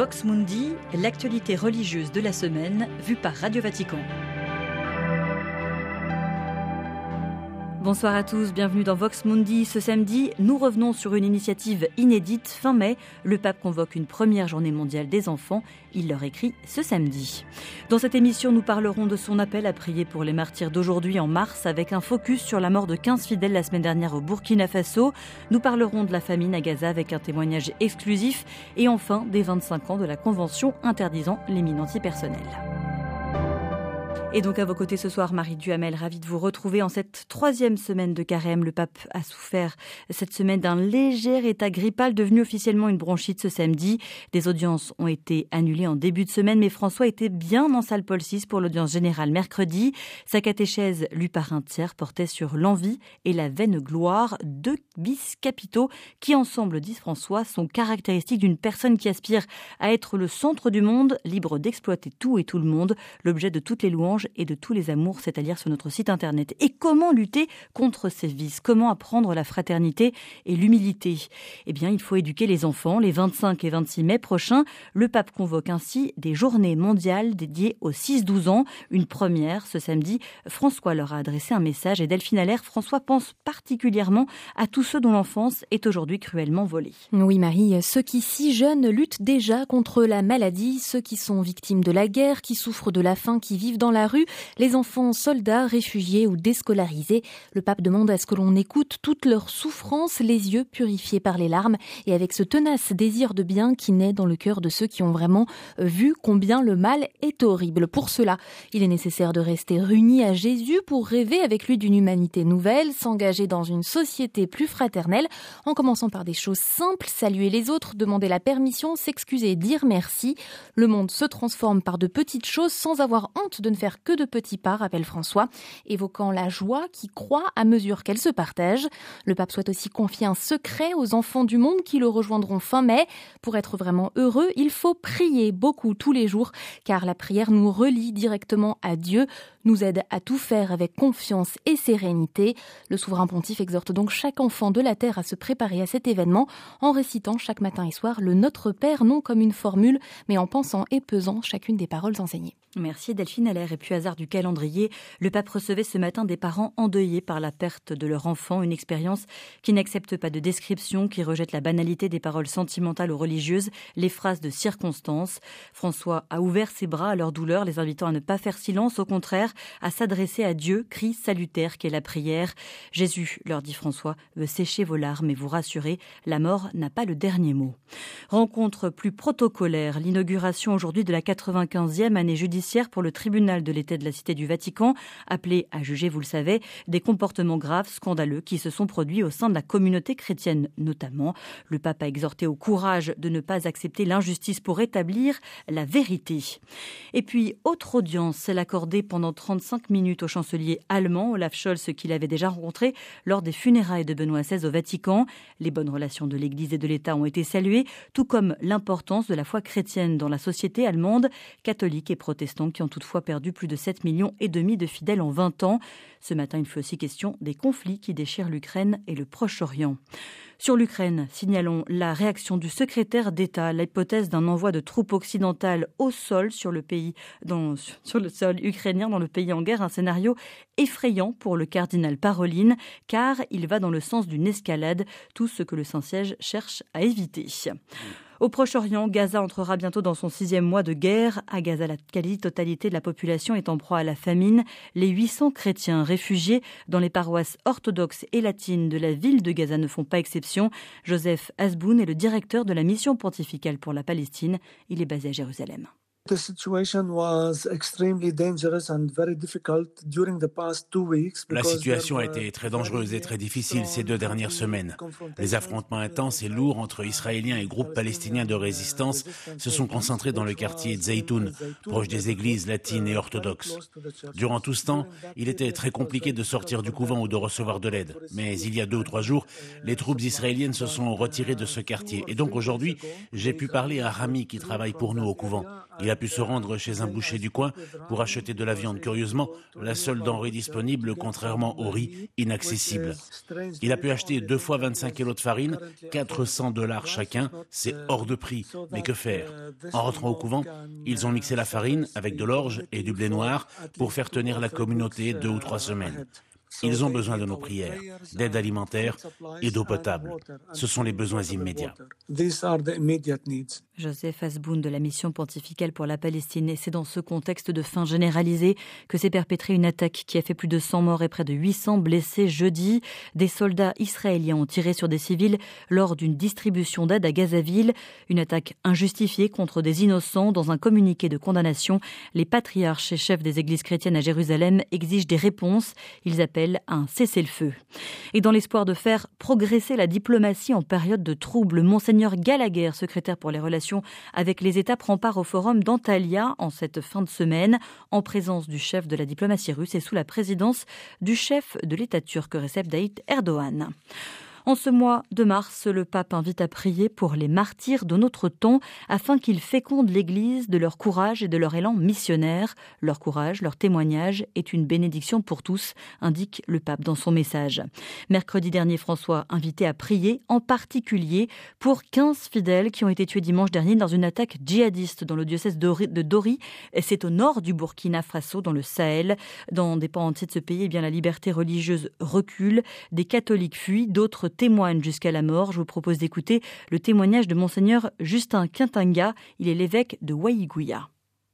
Vox Mundi, l'actualité religieuse de la semaine vue par Radio Vatican. Bonsoir à tous, bienvenue dans Vox Mundi. Ce samedi, nous revenons sur une initiative inédite. Fin mai, le pape convoque une première journée mondiale des enfants. Il leur écrit ce samedi. Dans cette émission, nous parlerons de son appel à prier pour les martyrs d'aujourd'hui en mars avec un focus sur la mort de 15 fidèles la semaine dernière au Burkina Faso. Nous parlerons de la famine à Gaza avec un témoignage exclusif et enfin des 25 ans de la Convention interdisant les mines antipersonnelles. Et donc à vos côtés ce soir, Marie Duhamel, ravie de vous retrouver en cette troisième semaine de carême. Le pape a souffert cette semaine d'un léger état grippal devenu officiellement une bronchite ce samedi. Des audiences ont été annulées en début de semaine, mais François était bien en salle Paul VI pour l'audience générale mercredi. Sa catéchèse, lu par un tiers, portait sur l'envie et la vaine gloire, deux bis capitaux qui ensemble, disent François, sont caractéristiques d'une personne qui aspire à être le centre du monde, libre d'exploiter tout et tout le monde, l'objet de toutes les louanges et de tous les amours, c'est-à-dire sur notre site internet. Et comment lutter contre ces vices? Comment apprendre la fraternité et l'humilité? Eh bien, il faut éduquer les enfants. Les 25 et 26 mai prochains, le pape convoque ainsi des journées mondiales dédiées aux 6-12 ans. Une première ce samedi. François leur a adressé un message et Delphine Allaire, François pense particulièrement à tous ceux dont l'enfance est aujourd'hui cruellement volée. Oui, Marie, ceux qui si jeunes luttent déjà contre la maladie, ceux qui sont victimes de la guerre, qui souffrent de la faim, qui vivent dans la les enfants soldats, réfugiés ou déscolarisés. Le pape demande à ce que l'on écoute toutes leurs souffrances, les yeux purifiés par les larmes et avec ce tenace désir de bien qui naît dans le cœur de ceux qui ont vraiment euh, vu combien le mal est horrible. Pour cela, il est nécessaire de rester unis à Jésus pour rêver avec lui d'une humanité nouvelle, s'engager dans une société plus fraternelle, en commençant par des choses simples, saluer les autres, demander la permission, s'excuser, dire merci. Le monde se transforme par de petites choses sans avoir honte de ne faire que de petits pas, rappelle François, évoquant la joie qui croît à mesure qu'elle se partage. Le pape souhaite aussi confier un secret aux enfants du monde qui le rejoindront fin mai. Pour être vraiment heureux, il faut prier beaucoup tous les jours, car la prière nous relie directement à Dieu, nous aide à tout faire avec confiance et sérénité. Le souverain pontife exhorte donc chaque enfant de la terre à se préparer à cet événement en récitant chaque matin et soir le Notre Père, non comme une formule, mais en pensant et pesant chacune des paroles enseignées. Merci Delphine Allaire. Et puis hasard du calendrier, le pape recevait ce matin des parents endeuillés par la perte de leur enfant, une expérience qui n'accepte pas de description, qui rejette la banalité des paroles sentimentales ou religieuses, les phrases de circonstance. François a ouvert ses bras à leur douleur, les invitant à ne pas faire silence, au contraire, à s'adresser à Dieu, cri salutaire qu'est la prière. Jésus, leur dit François, veut sécher vos larmes et vous rassurer, la mort n'a pas le dernier mot. Rencontre plus protocolaire, l'inauguration aujourd'hui de la 95e année judiciaire pour le tribunal de l'État de la Cité du Vatican, appelé à juger, vous le savez, des comportements graves, scandaleux qui se sont produits au sein de la communauté chrétienne notamment. Le pape a exhorté au courage de ne pas accepter l'injustice pour établir la vérité. Et puis, autre audience, celle accordée pendant 35 minutes au chancelier allemand Olaf Scholz qu'il avait déjà rencontré lors des funérailles de Benoît XVI au Vatican. Les bonnes relations de l'Église et de l'État ont été saluées, tout comme l'importance de la foi chrétienne dans la société allemande, catholique et protestante qui ont toutefois perdu plus de 7 millions et demi de fidèles en 20 ans. Ce matin, il fait aussi question des conflits qui déchirent l'Ukraine et le Proche-Orient. Sur l'Ukraine, signalons la réaction du secrétaire d'État, l'hypothèse d'un envoi de troupes occidentales au sol sur le pays, sur le sol ukrainien dans le pays en guerre, un scénario effrayant pour le cardinal Paroline, car il va dans le sens d'une escalade, tout ce que le Saint-Siège cherche à éviter. Au Proche-Orient, Gaza entrera bientôt dans son sixième mois de guerre. À Gaza, la quasi-totalité de la population est en proie à la famine. Les 800 chrétiens réfugiés dans les paroisses orthodoxes et latines de la ville de Gaza ne font pas exception. Joseph Asboun est le directeur de la mission pontificale pour la Palestine. Il est basé à Jérusalem. La situation a été très dangereuse et très difficile ces deux dernières semaines. Les affrontements intenses et lourds entre Israéliens et groupes palestiniens de résistance se sont concentrés dans le quartier Zaytoun, proche des églises latines et orthodoxes. Durant tout ce temps, il était très compliqué de sortir du couvent ou de recevoir de l'aide. Mais il y a deux ou trois jours, les troupes israéliennes se sont retirées de ce quartier. Et donc aujourd'hui, j'ai pu parler à Rami qui travaille pour nous au couvent. Il a pu se rendre chez un boucher du coin pour acheter de la viande. Curieusement, la seule denrée disponible, contrairement au riz, inaccessible. Il a pu acheter deux fois 25 kilos de farine, 400 dollars chacun. C'est hors de prix. Mais que faire? En rentrant au couvent, ils ont mixé la farine avec de l'orge et du blé noir pour faire tenir la communauté deux ou trois semaines. Ils ont besoin de nos prières, d'aide alimentaire et d'eau potable. Ce sont les besoins immédiats. Joseph Asboun de la mission pontificale pour la Palestine. Et c'est dans ce contexte de fin généralisée que s'est perpétrée une attaque qui a fait plus de 100 morts et près de 800 blessés jeudi. Des soldats israéliens ont tiré sur des civils lors d'une distribution d'aide à Gazaville. Une attaque injustifiée contre des innocents. Dans un communiqué de condamnation, les patriarches et chefs des églises chrétiennes à Jérusalem exigent des réponses. Ils appellent un cessez-le-feu. Et dans l'espoir de faire progresser la diplomatie en période de trouble, Monseigneur Gallagher, secrétaire pour les relations avec les États prend part au forum d'Antalya en cette fin de semaine, en présence du chef de la diplomatie russe et sous la présidence du chef de l'État turc Recep Tayyip Erdogan. En ce mois de mars, le pape invite à prier pour les martyrs de notre temps afin qu'ils fécondent l'Église de leur courage et de leur élan missionnaire. Leur courage, leur témoignage est une bénédiction pour tous, indique le pape dans son message. Mercredi dernier, François invitait à prier en particulier pour 15 fidèles qui ont été tués dimanche dernier dans une attaque djihadiste dans le diocèse de Dori. C'est au nord du Burkina Faso, dans le Sahel. Dans des pans entiers de ce pays, eh bien, la liberté religieuse recule, des catholiques fuient, d'autres témoigne jusqu'à la mort. Je vous propose d'écouter le témoignage de monseigneur Justin Quintanga. Il est l'évêque de Waïgouya.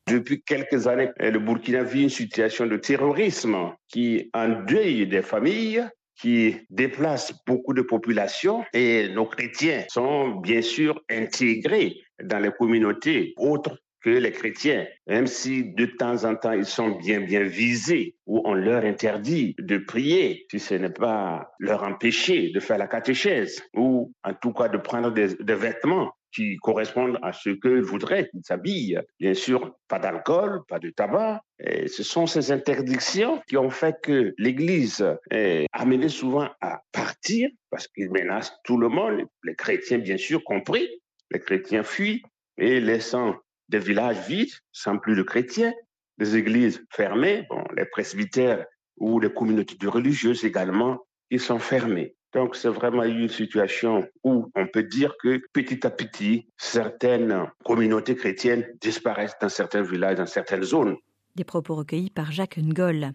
Depuis quelques années, le Burkina vit une situation de terrorisme qui endeuille des familles, qui déplace beaucoup de populations et nos chrétiens sont bien sûr intégrés dans les communautés autres que les chrétiens, même si de temps en temps ils sont bien bien visés ou on leur interdit de prier, si ce n'est pas leur empêcher de faire la catéchèse ou en tout cas de prendre des, vêtements qui correspondent à ce qu'ils voudraient qu'ils s'habillent. Bien sûr, pas d'alcool, pas de tabac. Et ce sont ces interdictions qui ont fait que l'Église est amenée souvent à partir parce qu'ils menacent tout le monde, les chrétiens bien sûr compris. Les chrétiens fuient et laissant des villages vides, sans plus de chrétiens, des églises fermées, bon, les presbytères ou les communautés religieuses également, ils sont fermés. Donc c'est vraiment une situation où on peut dire que petit à petit, certaines communautés chrétiennes disparaissent dans certains villages, dans certaines zones. Des propos recueillis par Jacques Ngol.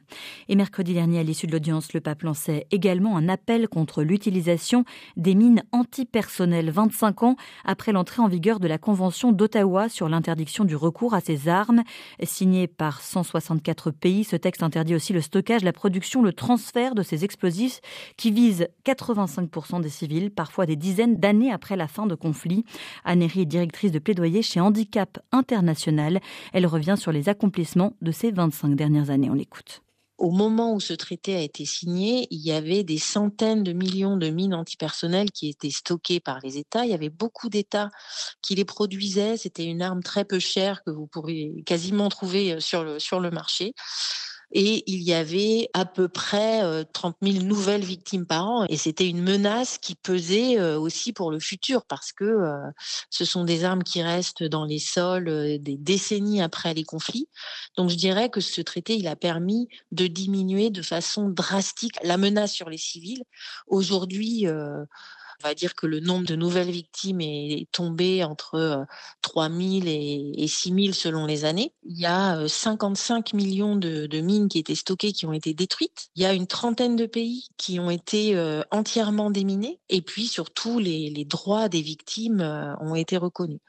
Et mercredi dernier, à l'issue de l'audience, le pape lançait également un appel contre l'utilisation des mines antipersonnelles 25 ans après l'entrée en vigueur de la Convention d'Ottawa sur l'interdiction du recours à ces armes. Signé par 164 pays, ce texte interdit aussi le stockage, la production, le transfert de ces explosifs qui visent 85% des civils, parfois des dizaines d'années après la fin de conflits. Annery est directrice de plaidoyer chez Handicap International. Elle revient sur les accomplissements de ces 25 dernières années. On l'écoute. Au moment où ce traité a été signé, il y avait des centaines de millions de mines antipersonnelles qui étaient stockées par les États. Il y avait beaucoup d'États qui les produisaient. C'était une arme très peu chère que vous pourriez quasiment trouver sur le, sur le marché et il y avait à peu près 30 euh, 000 nouvelles victimes par an. Et c'était une menace qui pesait euh, aussi pour le futur parce que euh, ce sont des armes qui restent dans les sols des décennies après les conflits. Donc je dirais que ce traité, il a permis de diminuer de façon drastique la menace sur les civils. Aujourd'hui, on va dire que le nombre de nouvelles victimes est tombé entre 3 000 et 6 000 selon les années. Il y a 55 millions de, mines qui étaient stockées, qui ont été détruites. Il y a une trentaine de pays qui ont été entièrement déminés. Et puis surtout, les, droits des victimes ont été reconnus.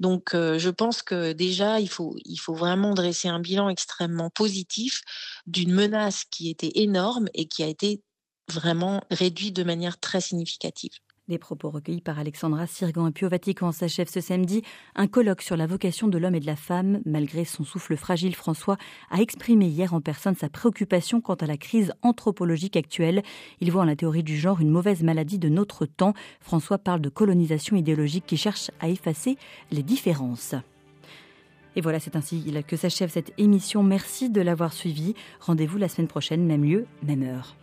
Donc je pense que déjà, il faut vraiment dresser un bilan extrêmement positif d'une menace qui était énorme et qui a été vraiment réduite de manière très significative. Des propos recueillis par Alexandra Sirgan. Et puis au Vatican s'achève ce samedi un colloque sur la vocation de l'homme et de la femme. Malgré son souffle fragile, François a exprimé hier en personne sa préoccupation quant à la crise anthropologique actuelle. Il voit en la théorie du genre une mauvaise maladie de notre temps. François parle de colonisation idéologique qui cherche à effacer les différences. Et voilà, c'est ainsi que s'achève cette émission. Merci de l'avoir suivi. Rendez-vous la semaine prochaine, même lieu, même heure.